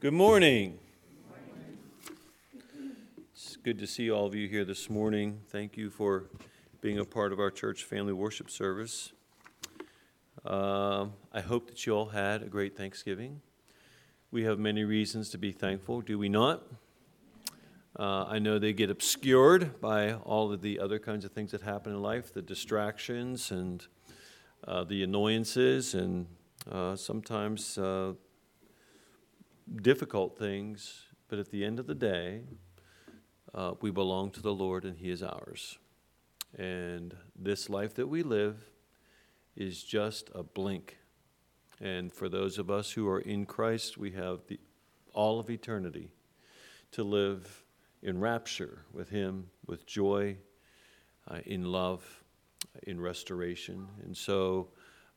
Good morning. It's good to see all of you here this morning. Thank you for being a part of our church family worship service. Um, I hope that you all had a great Thanksgiving. We have many reasons to be thankful, do we not? Uh, I know they get obscured by all of the other kinds of things that happen in life, the distractions and uh, the annoyances, and uh, sometimes uh, difficult things. But at the end of the day, uh, we belong to the Lord and He is ours. And this life that we live is just a blink. And for those of us who are in Christ, we have the, all of eternity to live in rapture with Him, with joy, uh, in love, in restoration. And so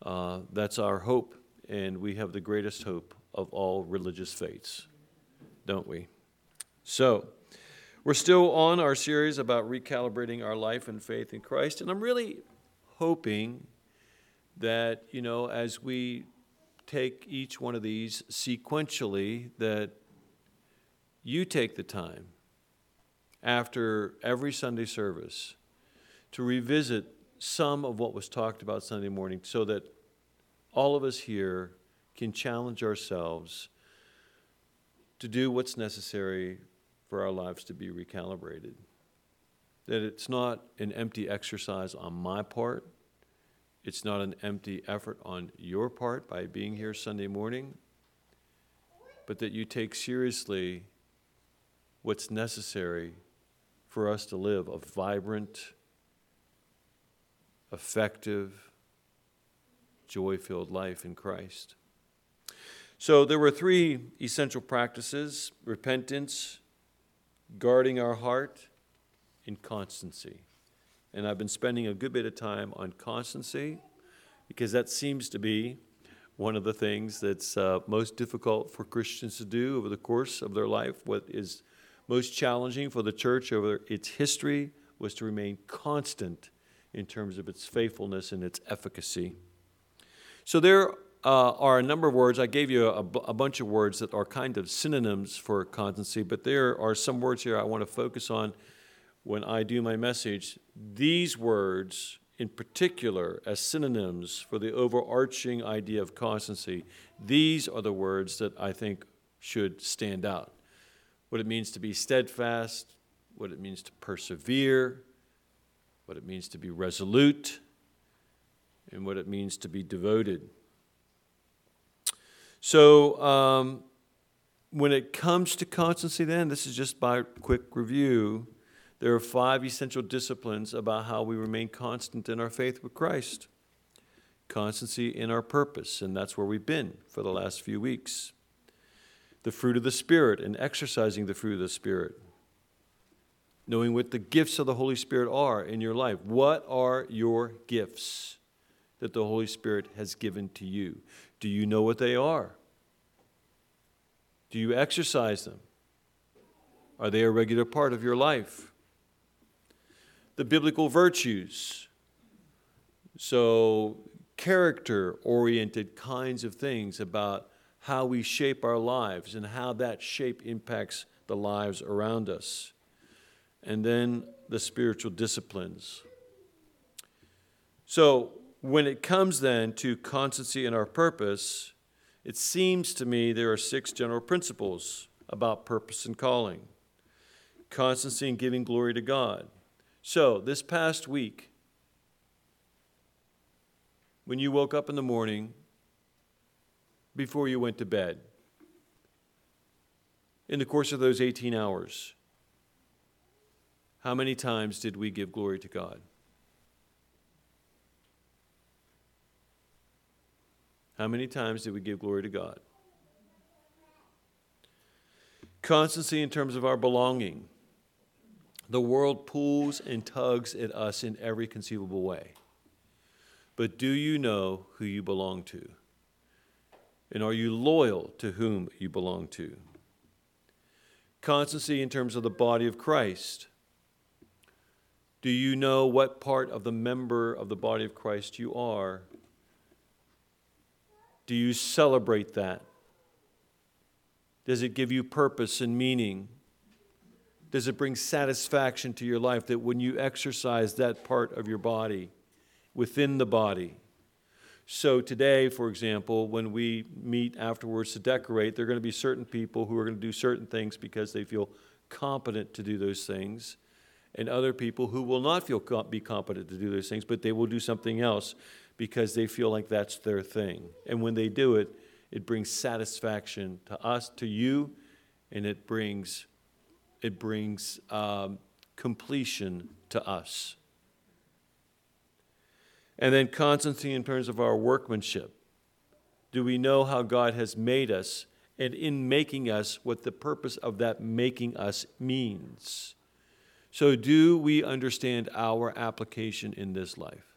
uh, that's our hope, and we have the greatest hope of all religious faiths, don't we? So, we're still on our series about recalibrating our life and faith in Christ, and I'm really hoping that, you know, as we take each one of these sequentially, that you take the time after every Sunday service to revisit some of what was talked about Sunday morning so that all of us here can challenge ourselves to do what's necessary for our lives to be recalibrated. That it's not an empty exercise on my part, it's not an empty effort on your part by being here Sunday morning, but that you take seriously what's necessary for us to live a vibrant, effective, joy filled life in Christ. So there were three essential practices repentance, guarding our heart, and constancy. And I've been spending a good bit of time on constancy because that seems to be one of the things that's uh, most difficult for Christians to do over the course of their life. What is most challenging for the church over its history was to remain constant in terms of its faithfulness and its efficacy. So there uh, are a number of words. I gave you a, a, bunch of words that are kind of synonyms for constancy, but there are some words here I want to focus on when I do my message. These words, in particular, as synonyms for the overarching idea of constancy, these are the words that I think should stand out. What it means to be steadfast, what it means to persevere, what it means to be resolute, and what it means to be devoted. So, um, when it comes to constancy, then, this is just by quick review. There are five essential disciplines about how we remain constant in our faith with Christ. Constancy in our purpose, and that's where we've been for the last few weeks. The fruit of the Spirit and exercising the fruit of the Spirit. Knowing what the gifts of the Holy Spirit are in your life. What are your gifts that the Holy Spirit has given to you? Do you know what they are? Do you exercise them? Are they a regular part of your life? The biblical virtues. So, character oriented kinds of things about how we shape our lives and how that shape impacts the lives around us. And then the spiritual disciplines. So, when it comes then to constancy in our purpose, it seems to me there are six general principles about purpose and calling constancy in giving glory to God. So, this past week, when you woke up in the morning, before you went to bed, in the course of those 18 hours, how many times did we give glory to God? How many times did we give glory to God? Constancy in terms of our belonging. The world pulls and tugs at us in every conceivable way. But do you know who you belong to? And are you loyal to whom you belong to? Constancy in terms of the body of Christ. Do you know what part of the member of the body of Christ you are do you celebrate that? Does it give you purpose and meaning? Does it bring satisfaction to your life that when you exercise that part of your body, within the body? So, today, for example, when we meet afterwards to decorate, there are going to be certain people who are going to do certain things because they feel competent to do those things, and other people who will not feel be competent to do those things, but they will do something else because they feel like that's their thing. And when they do it, it brings satisfaction to us, to you, and it brings it brings um, completion to us. And then constancy in terms of our workmanship. Do we know how God has made us, and in making us, what the purpose of that making us means? So, do we understand our application in this life?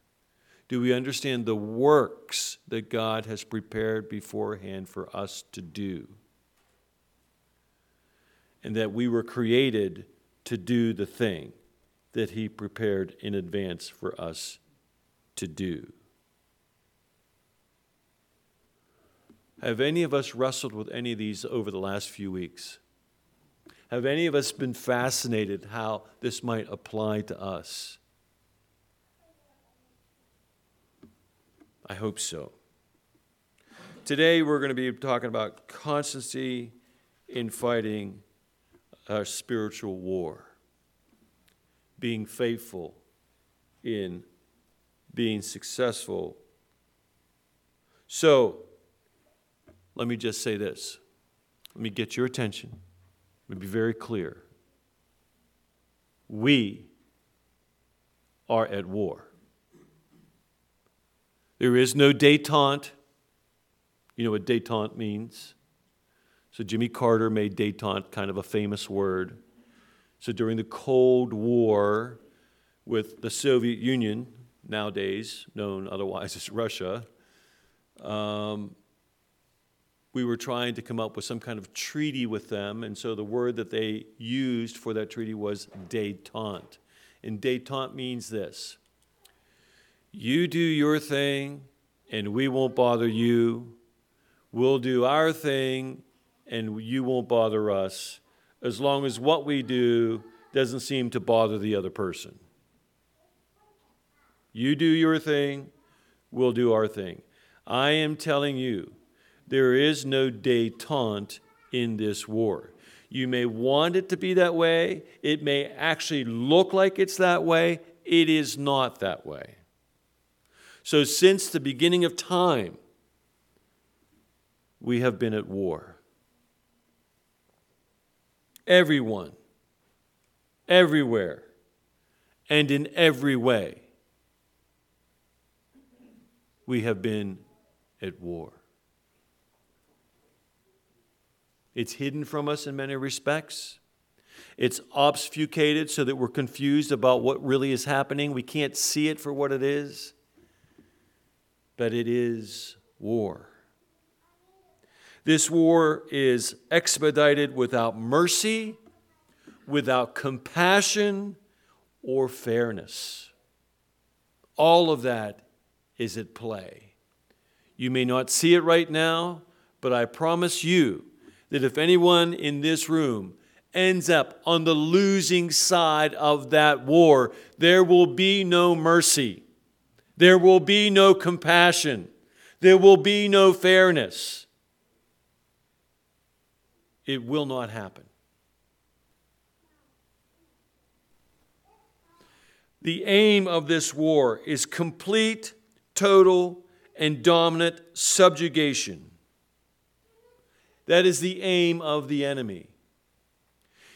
Do we understand the works that God has prepared beforehand for us to do? and that we were created to do the thing that He prepared in advance for us to do. Have any of us wrestled with any of these over the last few weeks? Have any of us been fascinated how this might apply to us? I hope so. Today we're going to be talking about constancy in fighting our spiritual war, being faithful in being successful. So, let me just say this. Let me get your attention. Let me be very clear. We are at war. There is no detente. You know what detente means? So Jimmy Carter made detente kind of a famous word. So during the Cold War with the Soviet Union, nowadays known otherwise as Russia, um, we were trying to come up with some kind of treaty with them, and so the word that they used for that treaty was detente. And detente means this you do your thing, and we won't bother you. We'll do our thing, and you won't bother us as long as what we do doesn't seem to bother the other person. You do your thing, we'll do our thing. I am telling you, there is no detente in this war. You may want it to be that way, it may actually look like it's that way, it is not that way. So, since the beginning of time, we have been at war everyone, everywhere, and in every way. We have been at war. It's hidden from us in many respects. It's obfuscated so that we're confused about what really is happening. We can't see it for what it is. But it is war. This war is expedited without mercy, without compassion, or fairness. All of that is at play. You may not see it right now, but I promise you that if anyone in this room ends up on the losing side of that war, there will be no mercy. There will be no compassion. There will be no fairness. It will not happen. The aim of this war is complete, total, and dominant subjugation. That is the aim of the enemy.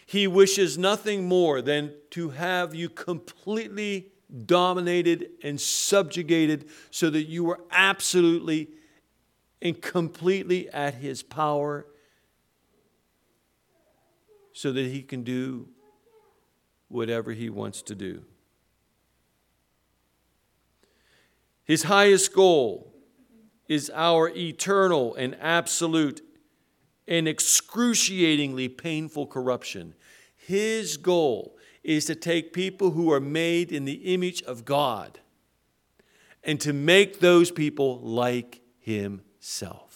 He wishes nothing more than to have you completely dominated and subjugated so that you are absolutely and completely at his power so that he can do whatever he wants to do. His highest goal is our eternal and absolute and excruciatingly painful corruption. His goal is to take people who are made in the image of God and to make those people like Himself.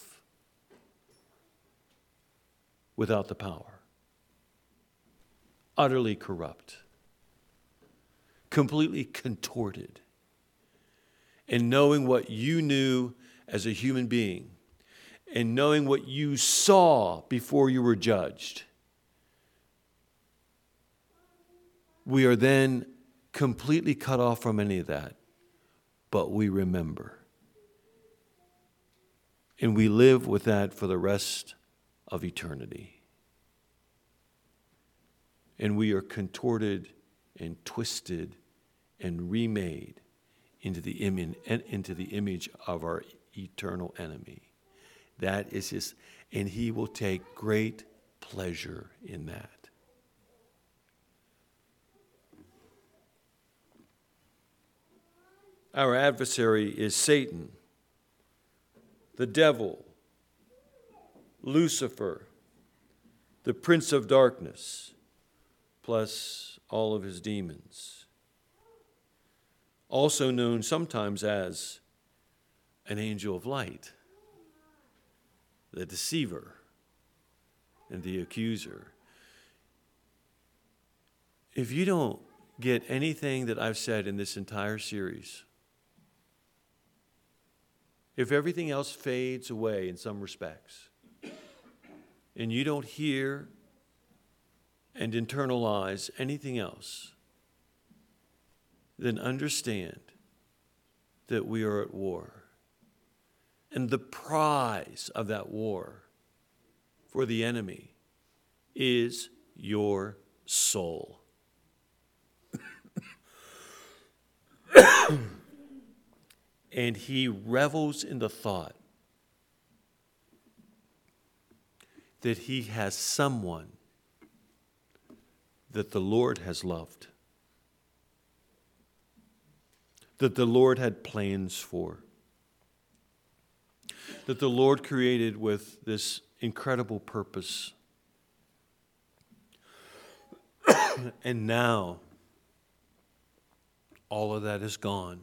without the power, utterly corrupt, completely contorted. And knowing what you knew as a human being, and knowing what you saw before you were judged, we are then completely cut off from any of that, but we remember. And we live with that for the rest of eternity. And we are contorted and twisted and remade into the, image, into the image of our eternal enemy. That is his, and he will take great pleasure in that. Our adversary is Satan the devil, Lucifer, the prince of darkness, plus all of his demons. Also known sometimes as an angel of light, the deceiver, and the accuser. If you don't get anything that I've said in this entire series, if everything else fades away in some respects, and you don't hear and internalize anything else, then understand that we are at war. And the prize of that war for the enemy is your soul. and he revels in the thought that he has someone that the Lord has loved, that the Lord had plans for, that the Lord created with this incredible purpose. and now, all of that is gone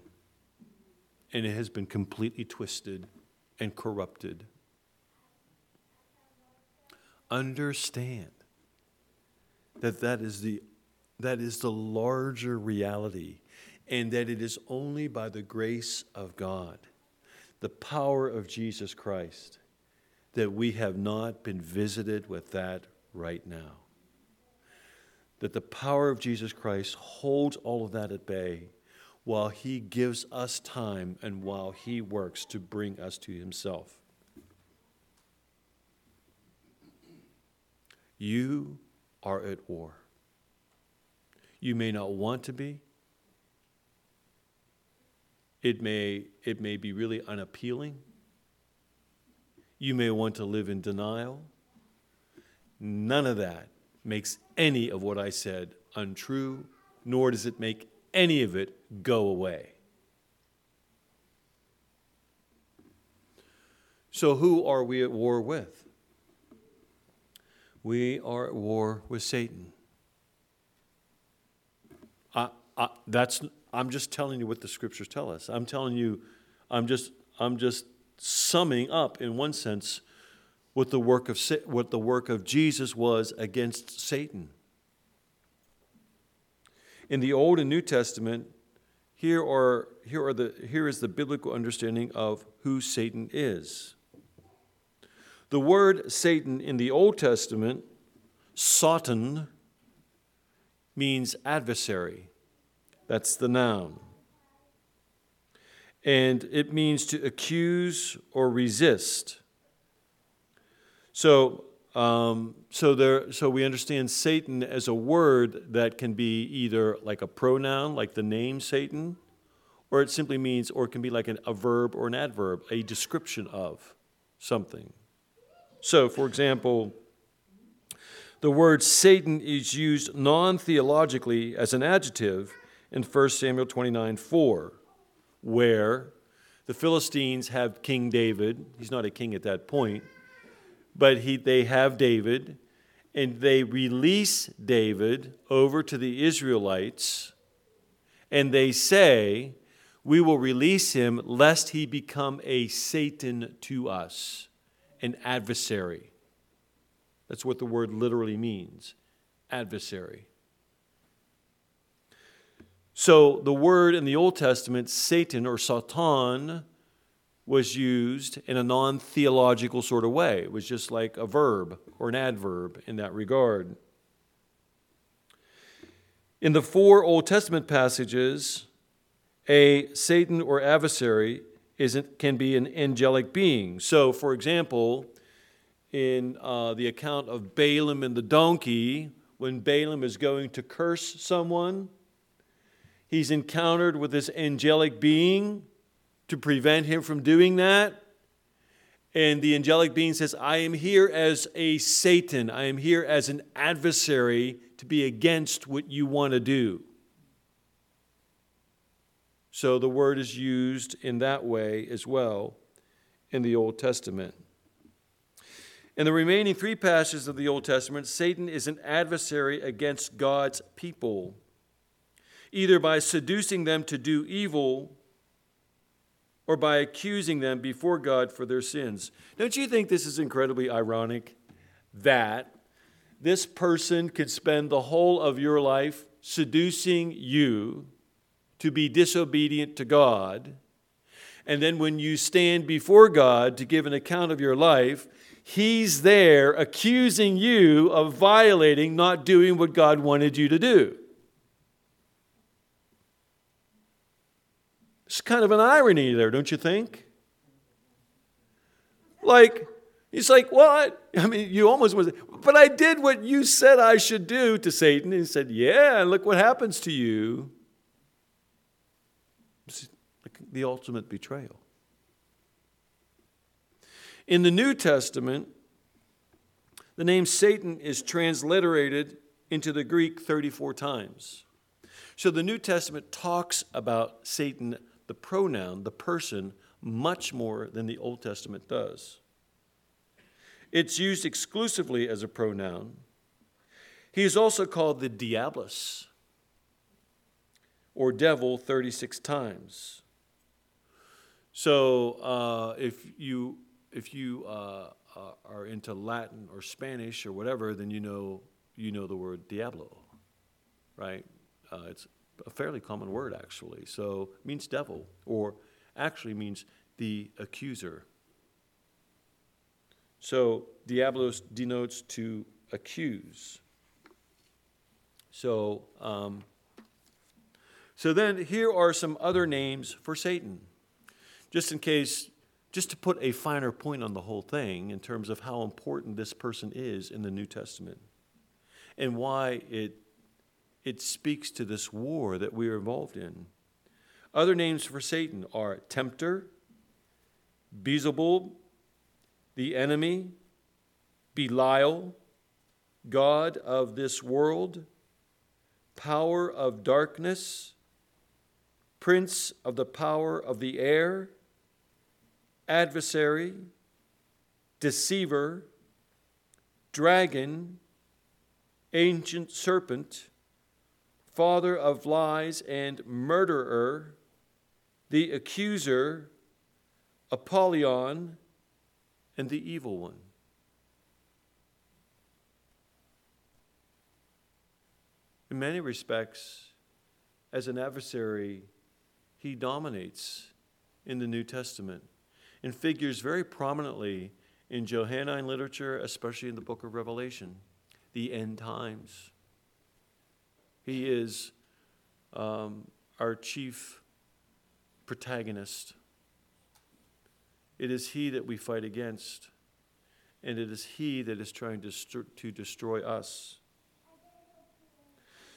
and it has been completely twisted and corrupted. Understand that that is the, that is the larger reality, and that it is only by the grace of God, the power of Jesus Christ, that we have not been visited with that right now. That the power of Jesus Christ holds all of that at bay while He gives us time and while He works to bring us to Himself. You are at war. You may not want to be. It may, it may be really unappealing. You may want to live in denial. None of that makes any of what I said untrue, nor does it make any of it go away. So, who are we at war with? We are at war with Satan. I, I, that's, I'm just telling you what the scriptures tell us. I'm telling you, I'm just, I'm just summing up, in one sense, what the work of, what the work of Jesus was against Satan in the Old and New Testament, here, are, here, are the, here is the biblical understanding of who Satan is. The word Satan in the Old Testament, Satan, means adversary. That's the noun. And it means to accuse or resist. So um, so there, so we understand Satan as a word that can be either like a pronoun, like the name Satan, or it simply means, or it can be like an, a verb or an adverb, a description of something. So, for example, the word Satan is used non theologically as an adjective in 1 Samuel 29 4, where the Philistines have King David. He's not a king at that point but he, they have David, and they release David over to the Israelites, and they say, We will release him lest he become a Satan to us, an adversary. That's what the word literally means adversary. So the word in the Old Testament, Satan or Satan, was used in a non theological sort of way. It was just like a verb or an adverb in that regard. In the four Old Testament passages, a Satan or adversary is, can be an angelic being. So, for example, in uh, the account of Balaam and the donkey, when Balaam is going to curse someone, he's encountered with this angelic being to prevent him from doing that. And the angelic being says, I am here as a Satan. I am here as an adversary to be against what you want to do. So the word is used in that way as well in the Old Testament. In the remaining three passages of the Old Testament, Satan is an adversary against God's people, either by seducing them to do evil or by accusing them before God for their sins. Don't you think this is incredibly ironic that this person could spend the whole of your life seducing you to be disobedient to God? And then when you stand before God to give an account of your life, He's there accusing you of violating, not doing what God wanted you to do. It's kind of an irony there, don't you think? Like, he's like, What? I mean, you almost was, but I did what you said I should do to Satan. And he said, Yeah, and look what happens to you. The ultimate betrayal. In the New Testament, the name Satan is transliterated into the Greek 34 times. So the New Testament talks about Satan the pronoun, the person, much more than the Old Testament does. It's used exclusively as a pronoun. He is also called the Diabolus or devil 36 times. So uh, if you if you uh, uh, are into Latin or Spanish or whatever, then you know you know the word diablo, right? Uh, it's a fairly common word actually. So means devil, or actually means the accuser. So diablos denotes to accuse. So, um, so then here are some other names for Satan, just in case, just to put a finer point on the whole thing in terms of how important this person is in the New Testament, and why it it speaks to this war that we are involved in. Other names for Satan are tempter, Beelzebub, the enemy, Belial, God of this world, power of darkness, prince of the power of the air, adversary, deceiver, dragon, ancient serpent, father of lies and murderer, the accuser, Apollyon, and the evil one. In many respects, as an adversary, he dominates in the New Testament and figures very prominently in Johannine literature, especially in the book of Revelation, the end times. He is um, our chief protagonist. It is He that we fight against, and it is He that is trying to, st- to destroy us.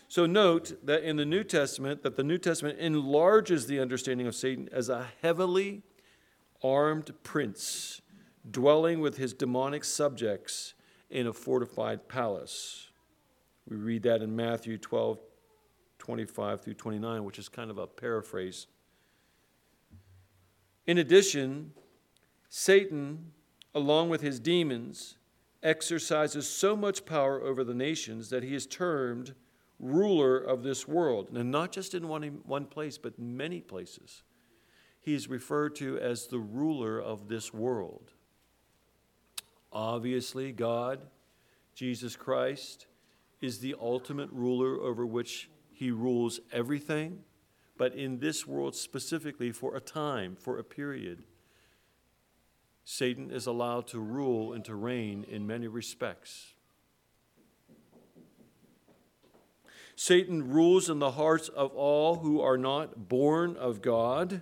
So note that in the New Testament, that the New Testament enlarges the understanding of Satan as a heavily armed prince dwelling with his demonic subjects in a fortified palace. We read that in Matthew 12, 25 through 29, which is kind of a paraphrase. In addition, Satan, along with his demons, exercises so much power over the nations that he is termed ruler of this world. And not just in one, one place, but many places. He is referred to as the ruler of this world. Obviously, God Jesus Christ is the ultimate ruler over which he rules everything, but in this world specifically for a time, for a period. Satan is allowed to rule and to reign in many respects. Satan rules in the hearts of all who are not born of God.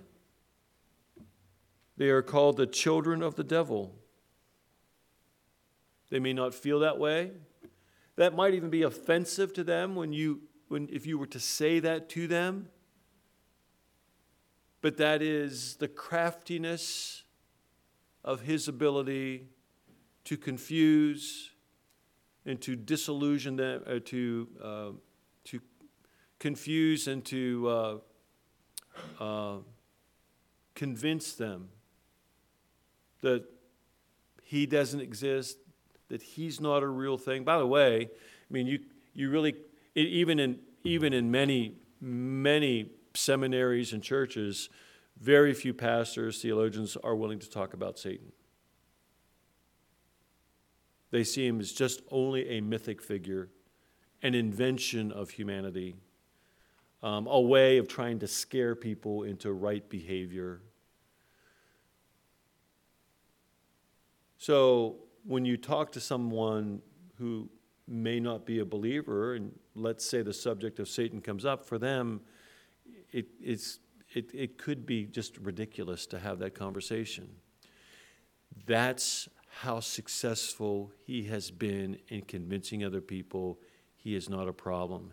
They are called the children of the devil. They may not feel that way. That might even be offensive to them when you when if you were to say that to them. But that is the craftiness of his ability to confuse and to disillusion them, uh, to, uh, to confuse and to uh, uh, convince them that he doesn't exist, that he's not a real thing. By the way, I mean, you, you really, even in, even in many, many seminaries and churches, very few pastors, theologians are willing to talk about Satan. They see him as just only a mythic figure, an invention of humanity, um, a way of trying to scare people into right behavior. So when you talk to someone who may not be a believer, and let's say the subject of Satan comes up, for them, it, it's it, it could be just ridiculous to have that conversation. That's how successful he has been in convincing other people he is not a problem.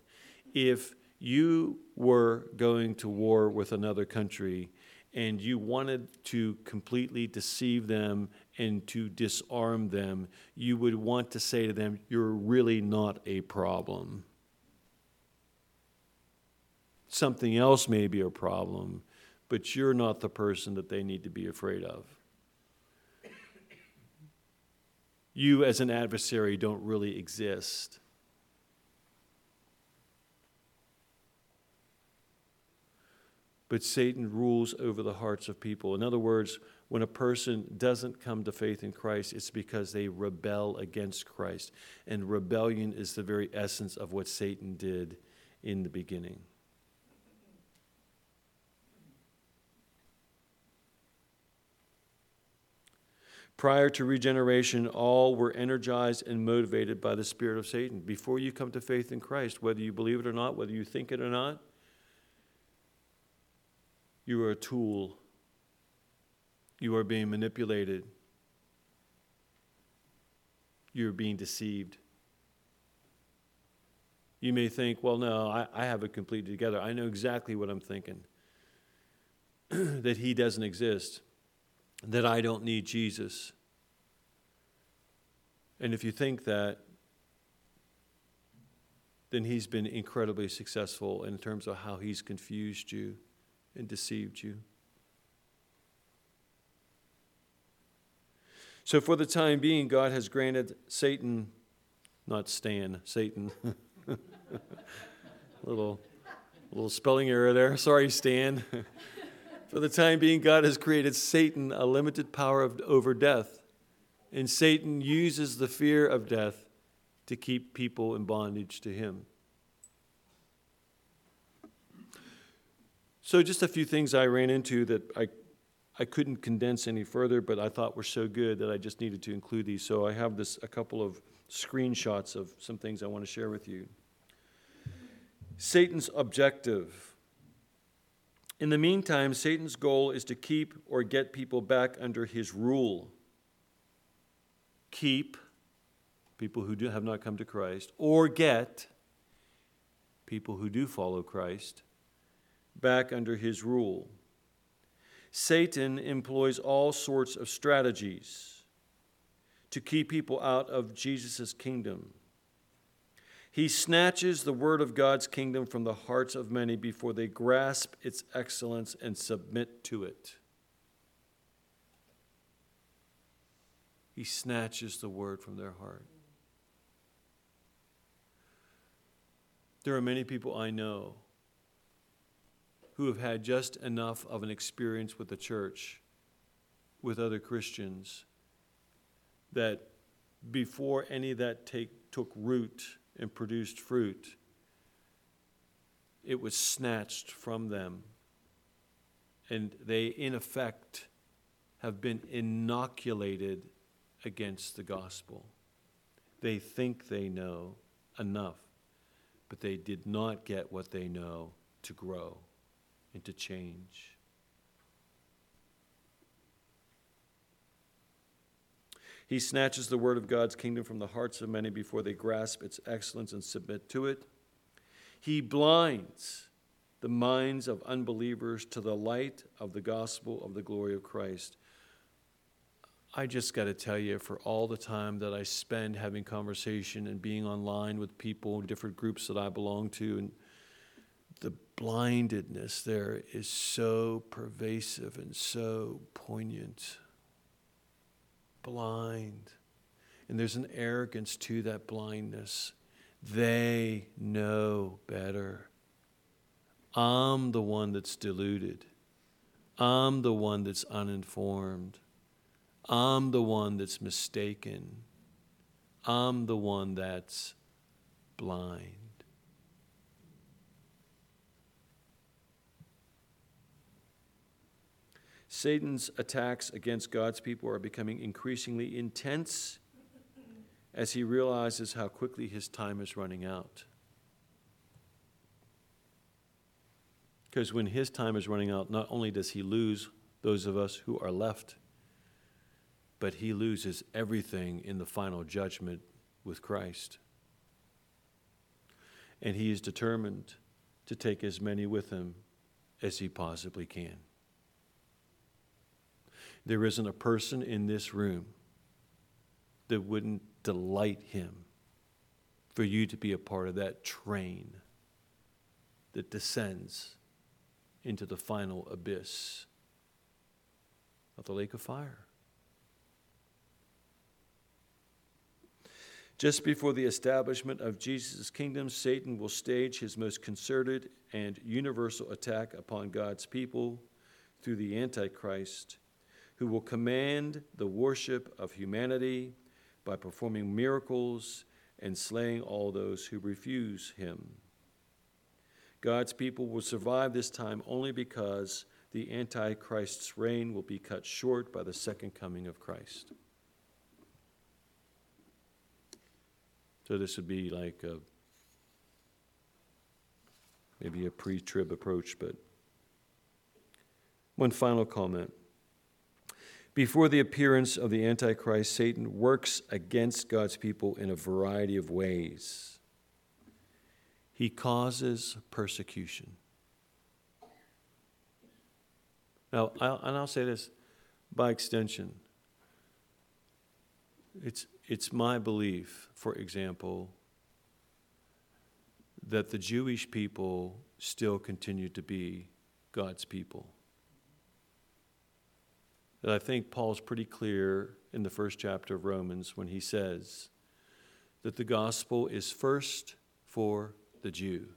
If you were going to war with another country and you wanted to completely deceive them and to disarm them, you would want to say to them, You're really not a problem something else may be a problem, but you're not the person that they need to be afraid of. You, as an adversary, don't really exist. But Satan rules over the hearts of people. In other words, when a person doesn't come to faith in Christ, it's because they rebel against Christ. And rebellion is the very essence of what Satan did in the beginning. Prior to regeneration, all were energized and motivated by the spirit of Satan. Before you come to faith in Christ, whether you believe it or not, whether you think it or not, you are a tool. You are being manipulated. You're being deceived. You may think, well, no, I, I have it completely together. I know exactly what I'm thinking. that he doesn't exist that I don't need Jesus. And if you think that, then he's been incredibly successful in terms of how he's confused you and deceived you. So, for the time being, God has granted Satan, not Stan, Satan. little, little spelling error there. Sorry, Stan. For the time being, God has created Satan a limited power of, over death. And Satan uses the fear of death to keep people in bondage to him. So, just a few things I ran into that I, I couldn't condense any further, but I thought were so good that I just needed to include these. So, I have this a couple of screenshots of some things I want to share with you. Satan's objective in the meantime, Satan's goal is to keep or get people back under his rule. Keep people who do, have not come to Christ, or get people who do follow Christ back under his rule. Satan employs all sorts of strategies to keep people out of Jesus' kingdom. He snatches the word of God's kingdom from the hearts of many before they grasp its excellence and submit to it. He snatches the word from their heart. There are many people I know who have had just enough of an experience with the church, with other Christians, that before any of that take took root and produced fruit, it was snatched from them. And they, in effect, have been inoculated against the gospel. They think they know enough, but they did not get what they know to grow and to change. He snatches the word of God's kingdom from the hearts of many before they grasp its excellence and submit to it. He blinds the minds of unbelievers to the light of the gospel of the glory of Christ. I just got to tell you, for all the time that I spend having conversation and being online with people, in different groups that I belong to, and the blindedness there is so pervasive and so poignant. Blind. And there's an arrogance to that blindness. They know better. I'm the one that's deluded. I'm the one that's uninformed. I'm the one that's mistaken. I'm the one that's blind. Satan's attacks against God's people are becoming increasingly intense as he realizes how quickly his time is running out. Because when his time is running out, not only does he lose those of us who are left, but he loses everything in the final judgment with Christ. And he is determined to take as many with him as he possibly can. There isn't a person in this room that wouldn't delight him for you to be a part of that train that descends into the final abyss of the lake of fire. Just before the establishment of Jesus' kingdom, Satan will stage his most concerted and universal attack upon God's people through the Antichrist, who will command the worship of humanity by performing miracles and slaying all those who refuse him. God's people will survive this time only because the Antichrist's reign will be cut short by the second coming of Christ. So this would be like a, maybe a pre trib approach, but one final comment. Before the appearance of the Antichrist, Satan works against God's people in a variety of ways. He causes persecution. Now, I'll, and I'll say this by extension. It's, it's my belief, for example, that the Jewish people still continue to be God's people. That I think Paul's pretty clear in the first chapter of Romans when he says that the gospel is first for the Jew,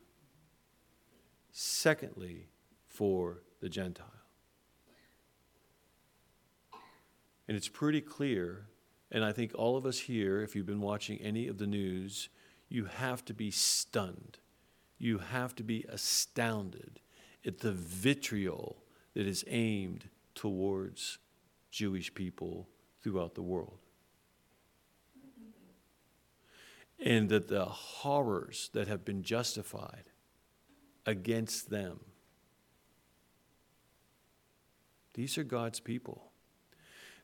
secondly, for the Gentile. And it's pretty clear and I think all of us here, if you've been watching any of the news, you have to be stunned. You have to be astounded at the vitriol that is aimed towards Jewish people throughout the world. And that the horrors that have been justified against them, these are God's people.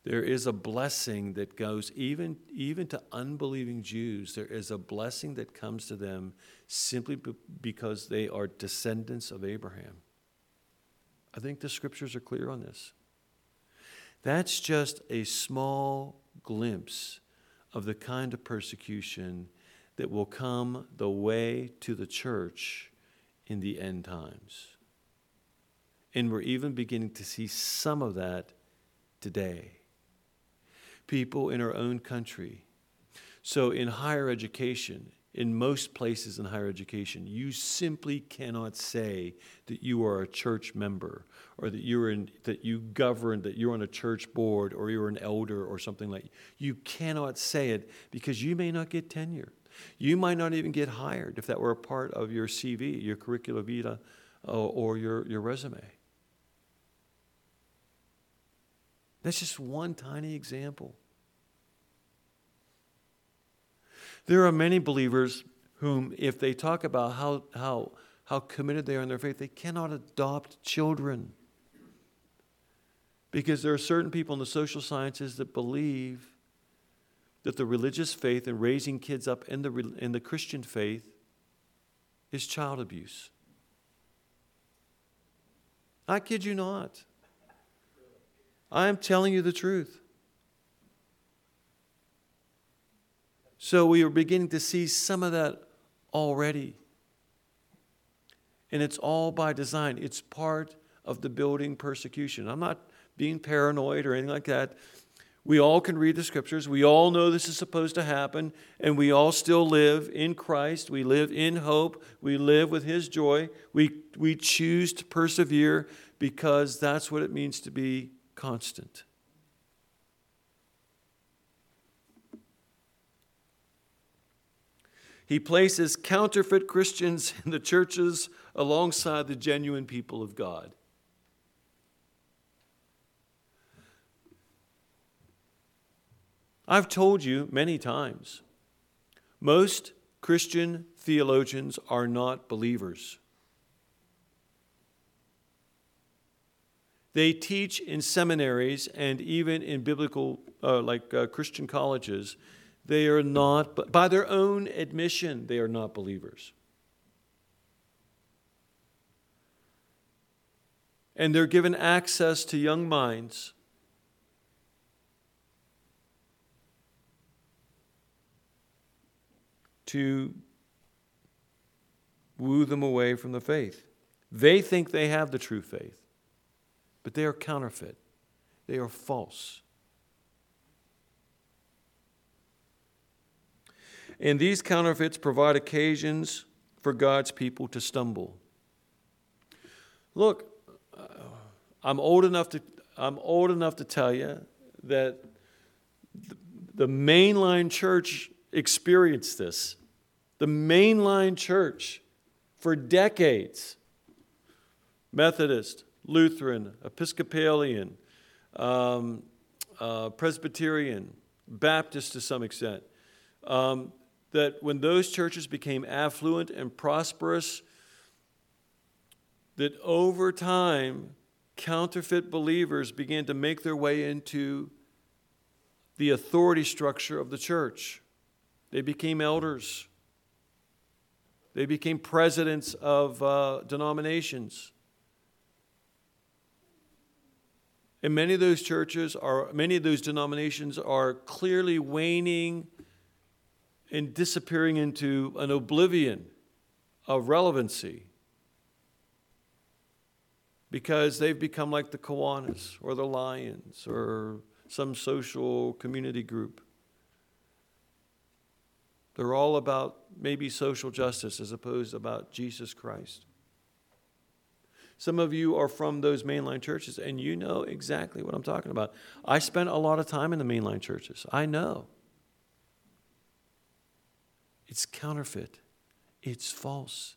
There is a blessing that goes even, even to unbelieving Jews. There is a blessing that comes to them simply because they are descendants of Abraham. I think the scriptures are clear on this. That's just a small glimpse of the kind of persecution that will come the way to the church in the end times. And we're even beginning to see some of that today people in our own country. So, in higher education, in most places in higher education, you simply cannot say that you are a church member or that you're in, that you govern, that you're on a church board or you're an elder or something like. You cannot say it because you may not get tenure. You might not even get hired if that were a part of your CV, your curricula vitae, uh, or your, your resume. That's just one tiny example. There are many believers whom, if they talk about how, how, how committed they are in their faith, they cannot adopt children. Because there are certain people in the social sciences that believe that the religious faith and raising kids up in the, in the Christian faith is child abuse. I kid you not. I am telling you the truth. So we are beginning to see some of that already. And it's all by design, it's part of the building persecution. I'm not being paranoid or anything like that. We all can read the scriptures. We all know this is supposed to happen, and we all still live in Christ. We live in hope. We live with His joy. We, we choose to persevere because that's what it means to be constant. He places counterfeit Christians in the churches alongside the genuine people of God. I've told you many times most Christian theologians are not believers. They teach in seminaries and even in biblical, uh, like uh, Christian colleges. They are not, by their own admission, they are not believers. And they're given access to young minds to woo them away from the faith. They think they have the true faith but they are counterfeit, they are false. And these counterfeits provide occasions for God's people to stumble. Look, uh, I'm old enough to I'm old enough to tell you that the mainline church experienced this. The mainline church for decades Methodist, Lutheran, Episcopalian, um, uh, Presbyterian, Baptist to some extent, um, that when those churches became affluent and prosperous, that over time, counterfeit believers began to make their way into the authority structure of the church. They became elders. They became presidents of uh, denominations. And many of those churches are, many of those denominations are clearly waning and disappearing into an oblivion of relevancy because they've become like the Kiwanis or the Lions or some social community group. They're all about maybe social justice as opposed to about Jesus Christ. Some of you are from those mainline churches, and you know exactly what I'm talking about. I spent a lot of time in the mainline churches. I know. It's counterfeit, it's false.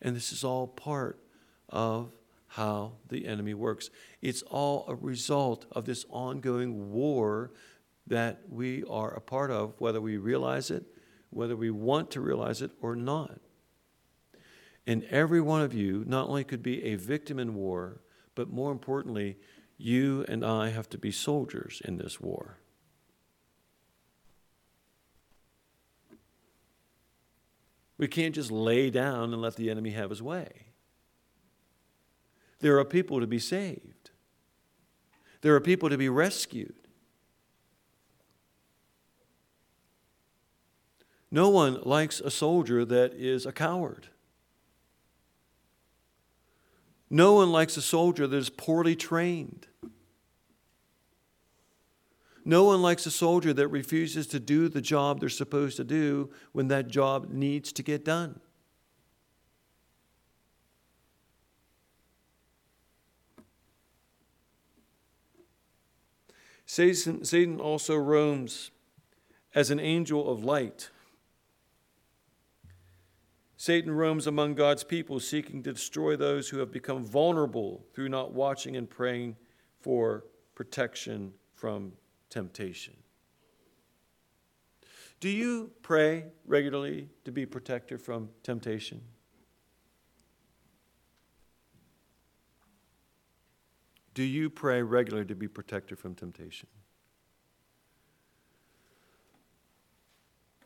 And this is all part of how the enemy works. It's all a result of this ongoing war that we are a part of, whether we realize it, whether we want to realize it or not. And every one of you not only could be a victim in war, but more importantly, you and I have to be soldiers in this war. We can't just lay down and let the enemy have his way. There are people to be saved, there are people to be rescued. No one likes a soldier that is a coward. No one likes a soldier that is poorly trained. No one likes a soldier that refuses to do the job they're supposed to do when that job needs to get done. Satan, Satan also roams as an angel of light. Satan roams among God's people, seeking to destroy those who have become vulnerable through not watching and praying for protection from temptation. Do you pray regularly to be protected from temptation? Do you pray regularly to be protected from temptation?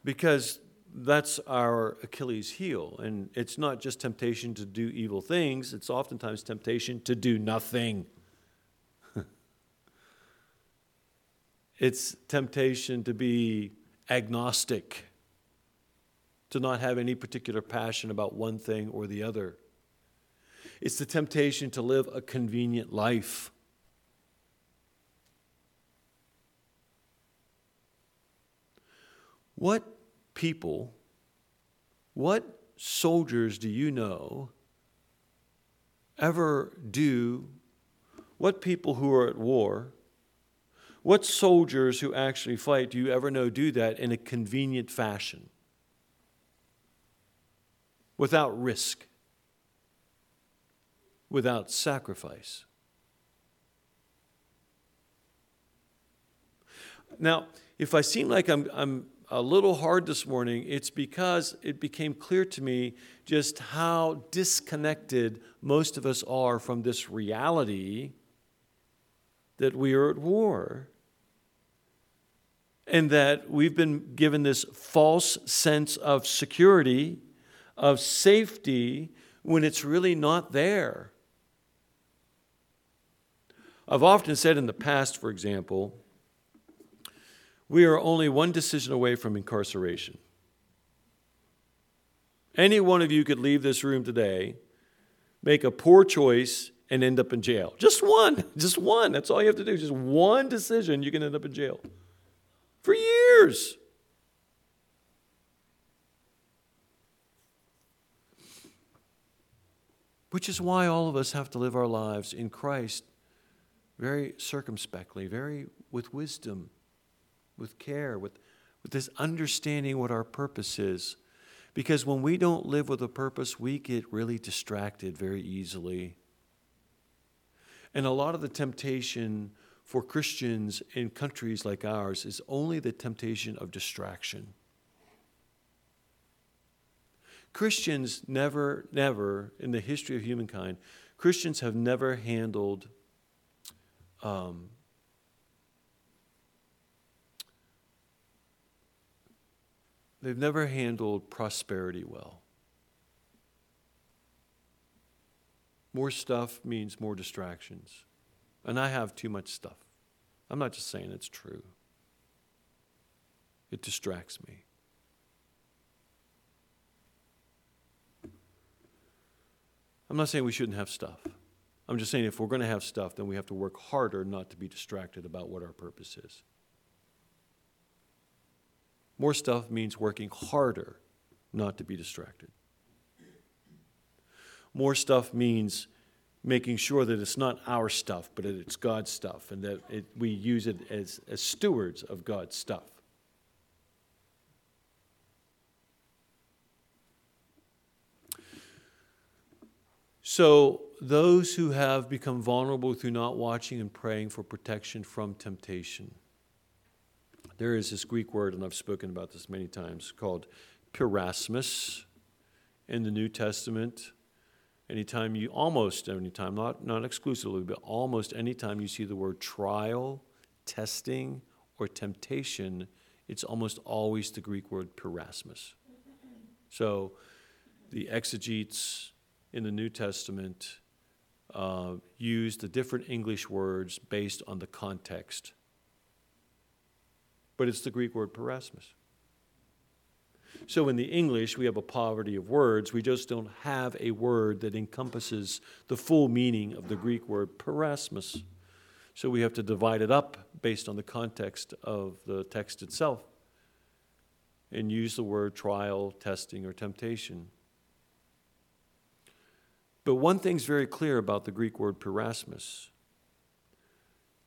Because that's our Achilles heel. And it's not just temptation to do evil things, it's oftentimes temptation to do nothing. It's temptation to be agnostic, to not have any particular passion about one thing or the other. It's the temptation to live a convenient life. What people, what soldiers do you know ever do, what people who are at war, what soldiers who actually fight do you ever know do that in a convenient fashion? Without risk, without sacrifice. Now, if I seem like I'm, I'm a little hard this morning, it's because it became clear to me just how disconnected most of us are from this reality that we are at war. And that we've been given this false sense of security, of safety, when it's really not there. I've often said in the past, for example, we are only one decision away from incarceration. Any one of you could leave this room today, make a poor choice, and end up in jail. Just one. Just one. That's all you have to do. Just one decision, you can end up in jail. For years. Which is why all of us have to live our lives in Christ very circumspectly, very with wisdom with care, with, with this understanding what our purpose is. Because when we don't live with a purpose, we get really distracted very easily. And a lot of the temptation for Christians in countries like ours is only the temptation of distraction. Christians never, never, in the history of humankind, Christians have never handled um, They've never handled prosperity well. More stuff means more distractions. And I have too much stuff. I'm not just saying it's true, it distracts me. I'm not saying we shouldn't have stuff. I'm just saying if we're going to have stuff, then we have to work harder not to be distracted about what our purpose is. More stuff means working harder not to be distracted. More stuff means making sure that it's not our stuff, but that it's God's stuff, and that it, we use it as, as stewards of God's stuff. So, those who have become vulnerable through not watching and praying for protection from temptation there is this Greek word, and I've spoken about this many times, called peirasmos in the New Testament. Anytime you, almost anytime, not, not exclusively, but almost anytime you see the word trial, testing, or temptation, it's almost always the Greek word peirasmos. So the exegetes in the New Testament uh, use the different English words based on the context but it's the Greek word peirasmos. So in the English, we have a poverty of words. We just don't have a word that encompasses the full meaning of the Greek word peirasmos. So we have to divide it up based on the context of the text itself and use the word trial, testing, or temptation. But one thing's very clear about the Greek word peirasmos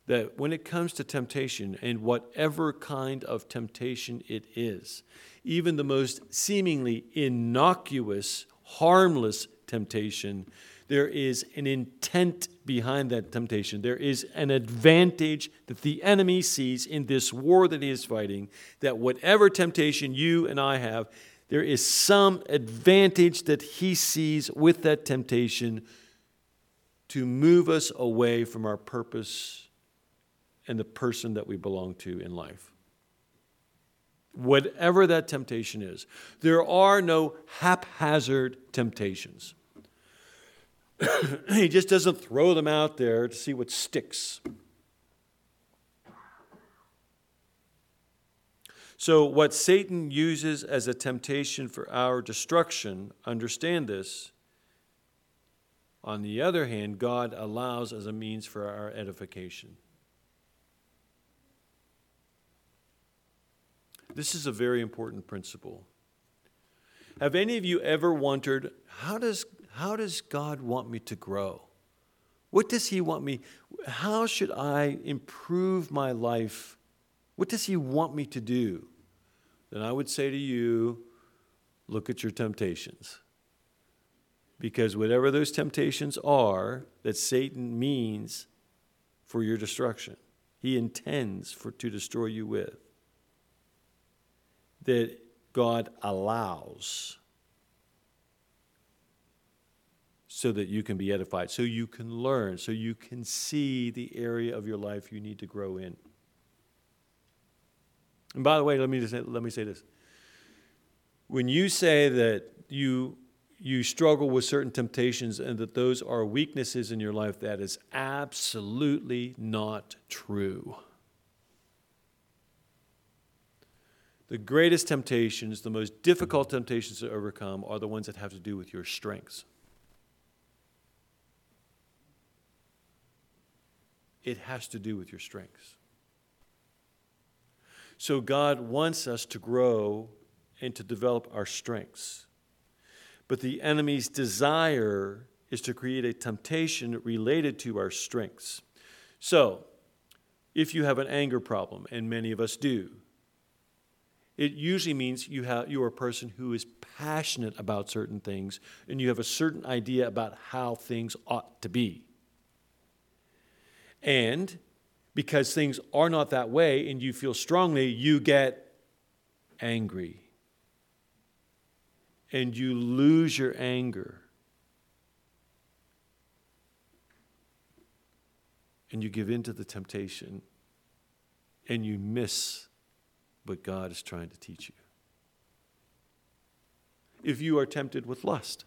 that when it comes to temptation, and whatever kind of temptation it is, even the most seemingly innocuous, harmless temptation, there is an intent behind that temptation. There is an advantage that the enemy sees in this war that he is fighting, that whatever temptation you and I have, there is some advantage that he sees with that temptation to move us away from our purpose and the person that we belong to in life. Whatever that temptation is, there are no haphazard temptations. he just doesn't throw them out there to see what sticks. So, what Satan uses as a temptation for our destruction, understand this. On the other hand, God allows as a means for our edification. This is a very important principle. Have any of you ever wondered how does, how does God want me to grow? What does He want me? How should I improve my life what does he want me to do? Then I would say to you, look at your temptations. Because whatever those temptations are that Satan means for your destruction, he intends for to destroy you with, that God allows so that you can be edified, so you can learn, so you can see the area of your life you need to grow in. And by the way, let me just say, let me say this. When you say that you you struggle with certain temptations and that those are weaknesses in your life, that is absolutely not true. The greatest temptations, the most difficult temptations to overcome, are the ones that have to do with your strengths. It has to do with your strengths. So God wants us to grow and to develop our strengths. But the enemy's desire is to create a temptation related to our strengths. So, if you have an anger problem, and many of us do, it usually means you, have, you are a person who is passionate about certain things and you have a certain idea about how things ought to be. And because things are not that way and you feel strongly, you get angry. And you lose your anger. And you give in to the temptation and you miss what God is trying to teach you. If you are tempted with lust,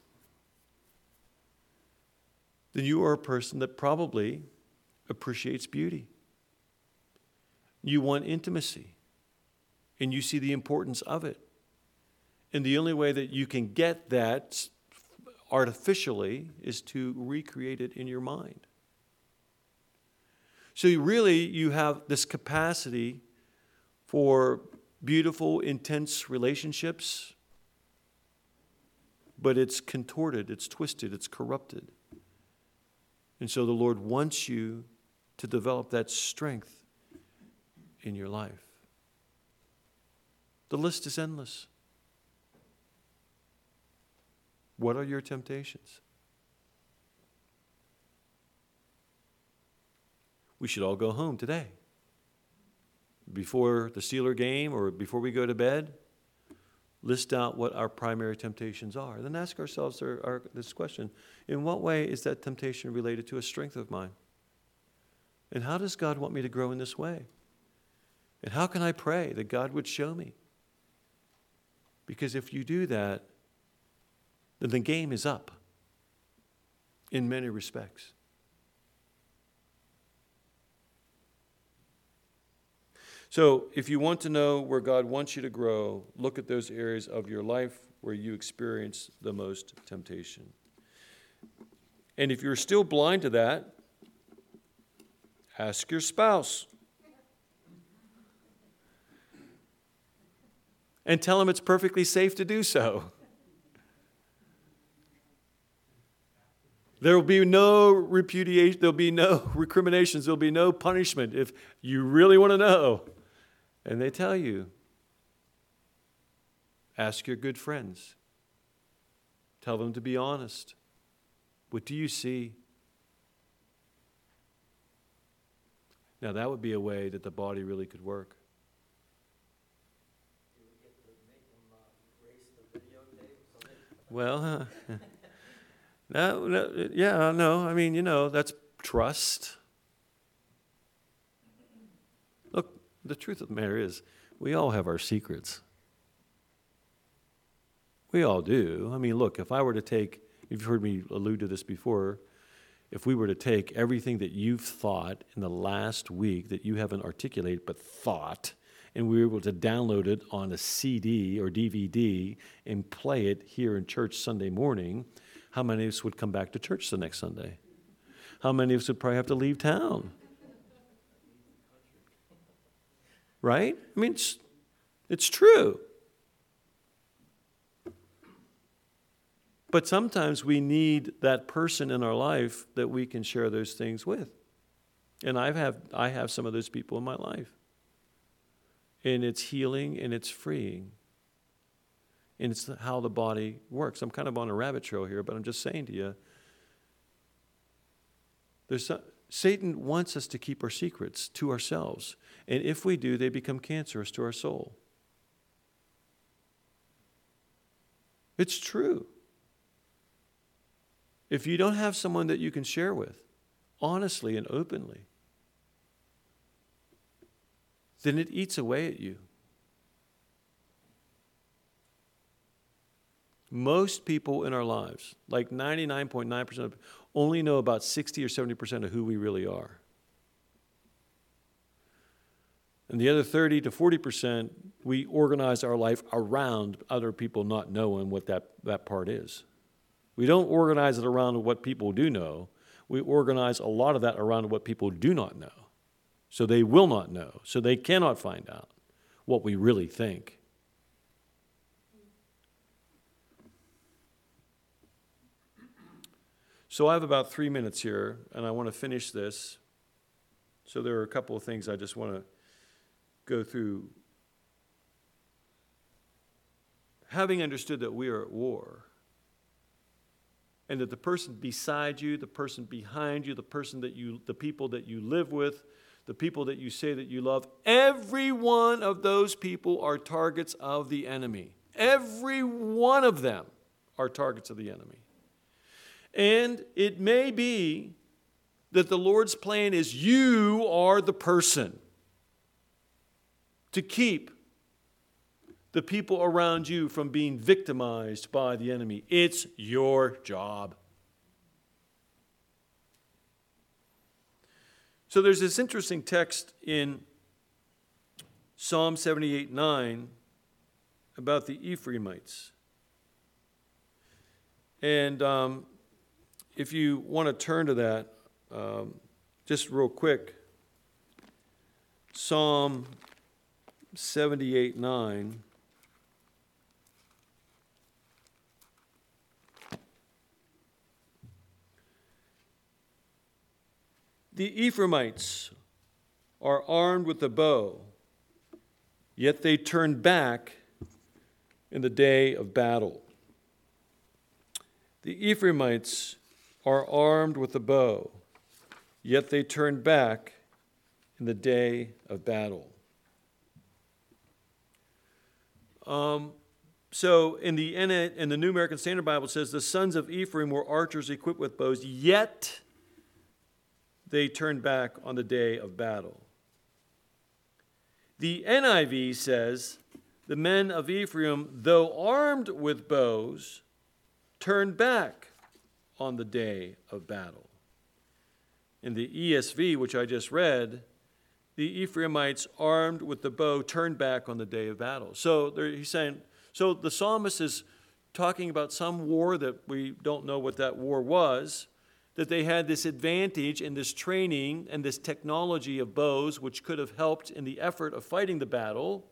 then you are a person that probably appreciates beauty. You want intimacy, and you see the importance of it. And the only way that you can get that artificially is to recreate it in your mind. So, really, you have this capacity for beautiful, intense relationships, but it's contorted, it's twisted, it's corrupted. And so, the Lord wants you to develop that strength in your life. The list is endless. What are your temptations? We should all go home today. Before the Steeler game or before we go to bed, list out what our primary temptations are. Then ask ourselves our, our, this question In what way is that temptation related to a strength of mine? And how does God want me to grow in this way? And how can I pray that God would show me? Because if you do that, then the game is up in many respects. So, if you want to know where God wants you to grow, look at those areas of your life where you experience the most temptation. And if you're still blind to that, ask your spouse. and tell them it's perfectly safe to do so. There will be no repudiation, there'll be no recriminations, there'll be no punishment if you really want to know. And they tell you ask your good friends, tell them to be honest. What do you see? Now, that would be a way that the body really could work. Well, no, no, yeah, no. I mean, you know, that's trust. Look, the truth of the matter is, we all have our secrets. We all do. I mean, look, if I were to take, you've heard me allude to this before, if we were to take everything that you've thought in the last week that you haven't articulated but thought, and we were able to download it on a CD or DVD and play it here in church Sunday morning, how many of us would come back to church the next Sunday? How many of us would probably have to leave town? Right? I mean, it's, it's true. But sometimes we need that person in our life that we can share those things with. And I've have, I have some of those people in my life and it's healing and it's freeing. And it's how the body works. I'm kind of on a rabbit trail here, but I'm just saying to you there's some, Satan wants us to keep our secrets to ourselves. And if we do, they become cancerous to our soul. It's true. If you don't have someone that you can share with, honestly and openly, then it eats away at you. Most people in our lives, like 99.9% of only know about 60 or 70% of who we really are. And the other 30 to 40%, we organize our life around other people not knowing what that, that part is. We don't organize it around what people do know. We organize a lot of that around what people do not know. So they will not know. So they cannot find out what we really think. So I have about three minutes here, and I want to finish this. So there are a couple of things I just want to go through. Having understood that we are at war, and that the person beside you, the person behind you, the person that you, the people that you live with, the people that you say that you love, every one of those people are targets of the enemy. Every one of them are targets of the enemy. And it may be that the Lord's plan is you are the person to keep the people around you from being victimized by the enemy. It's your job. So there's this interesting text in Psalm 78 9 about the Ephraimites. And um, if you want to turn to that, um, just real quick, Psalm 78 9. The Ephraimites are armed with a bow, yet they turn back in the day of battle. The Ephraimites are armed with a bow, yet they turn back in the day of battle. Um, so in the in the New American Standard Bible says the sons of Ephraim were archers equipped with bows, yet they turned back on the day of battle. The NIV says, The men of Ephraim, though armed with bows, turned back on the day of battle. In the ESV, which I just read, the Ephraimites, armed with the bow, turned back on the day of battle. So he's saying, so the psalmist is talking about some war that we don't know what that war was, that they had this advantage in this training and this technology of bows, which could have helped in the effort of fighting the battle.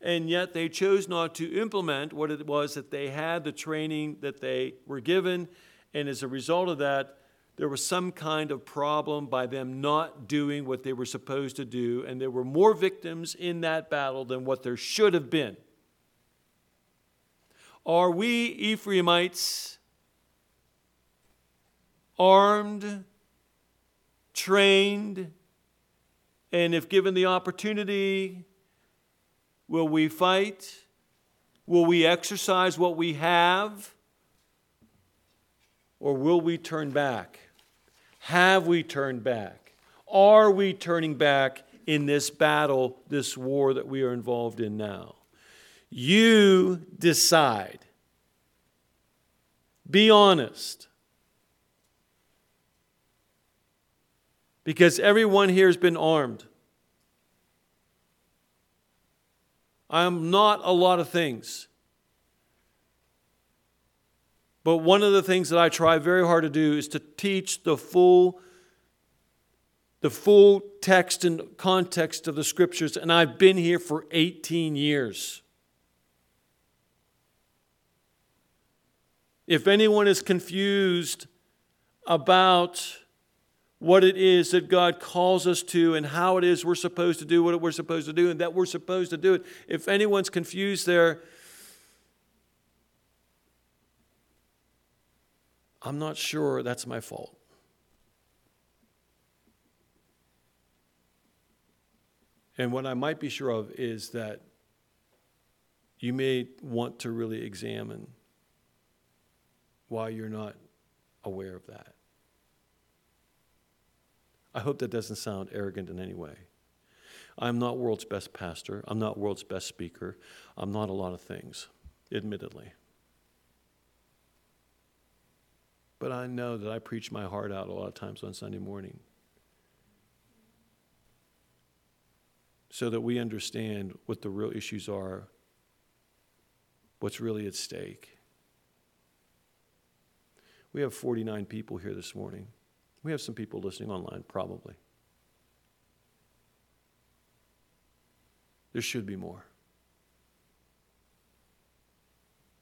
And yet they chose not to implement what it was that they had, the training that they were given. And as a result of that, there was some kind of problem by them not doing what they were supposed to do, and there were more victims in that battle than what there should have been. Are we Ephraimites armed, trained, and if given the opportunity, will we fight? Will we exercise what we have? Or will we turn back? Have we turned back? Are we turning back in this battle, this war that we are involved in now? You decide. Be honest. Because everyone here has been armed. I am not a lot of things. But one of the things that I try very hard to do is to teach the full the full text and context of the scriptures and I've been here for 18 years. If anyone is confused about what it is that God calls us to and how it is we're supposed to do what we're supposed to do and that we're supposed to do it, if anyone's confused there, I'm not sure that's my fault. And what I might be sure of is that you may want to really examine why you're not aware of that. I hope that doesn't sound arrogant in any way. I'm not world's best pastor. I'm not world's best speaker. I'm not a lot of things, admittedly. But I know that I preach my heart out a lot of times on Sunday morning. So that we understand what the real issues are, what's really at stake. We have 49 people here this morning. We have some people listening online, probably. There should be more.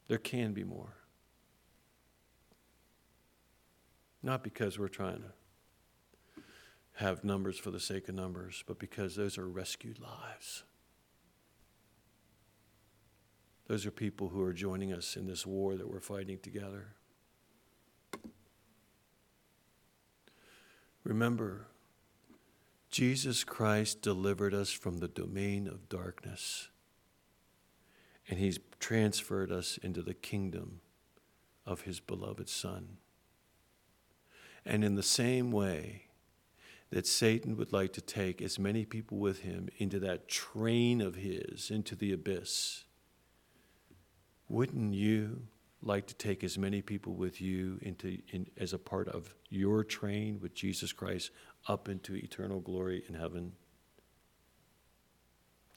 There can be more. Not because we're trying to have numbers for the sake of numbers, but because those are rescued lives. Those are people who are joining us in this war that we're fighting together. Remember, Jesus Christ delivered us from the domain of darkness, and He's transferred us into the kingdom of His beloved Son. And in the same way that Satan would like to take as many people with him into that train of his, into the abyss, wouldn't you like to take as many people with you into in, as a part of your train with Jesus Christ up into eternal glory in heaven?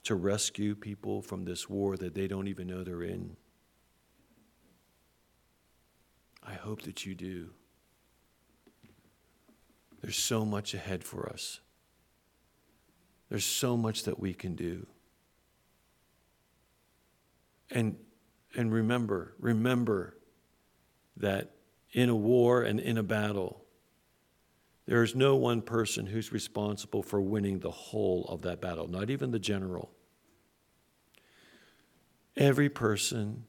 To rescue people from this war that they don't even know they're in? I hope that you do. There's so much ahead for us. There's so much that we can do. And, and remember, remember that in a war and in a battle, there is no one person who's responsible for winning the whole of that battle, not even the general. Every person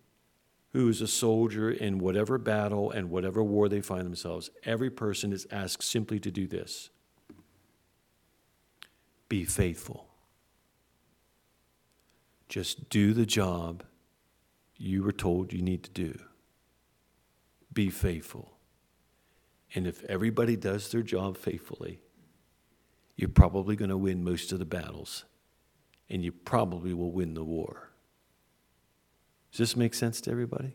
who is a soldier in whatever battle and whatever war they find themselves, every person is asked simply to do this be faithful. Just do the job you were told you need to do. Be faithful. And if everybody does their job faithfully, you're probably going to win most of the battles, and you probably will win the war. Does this make sense to everybody?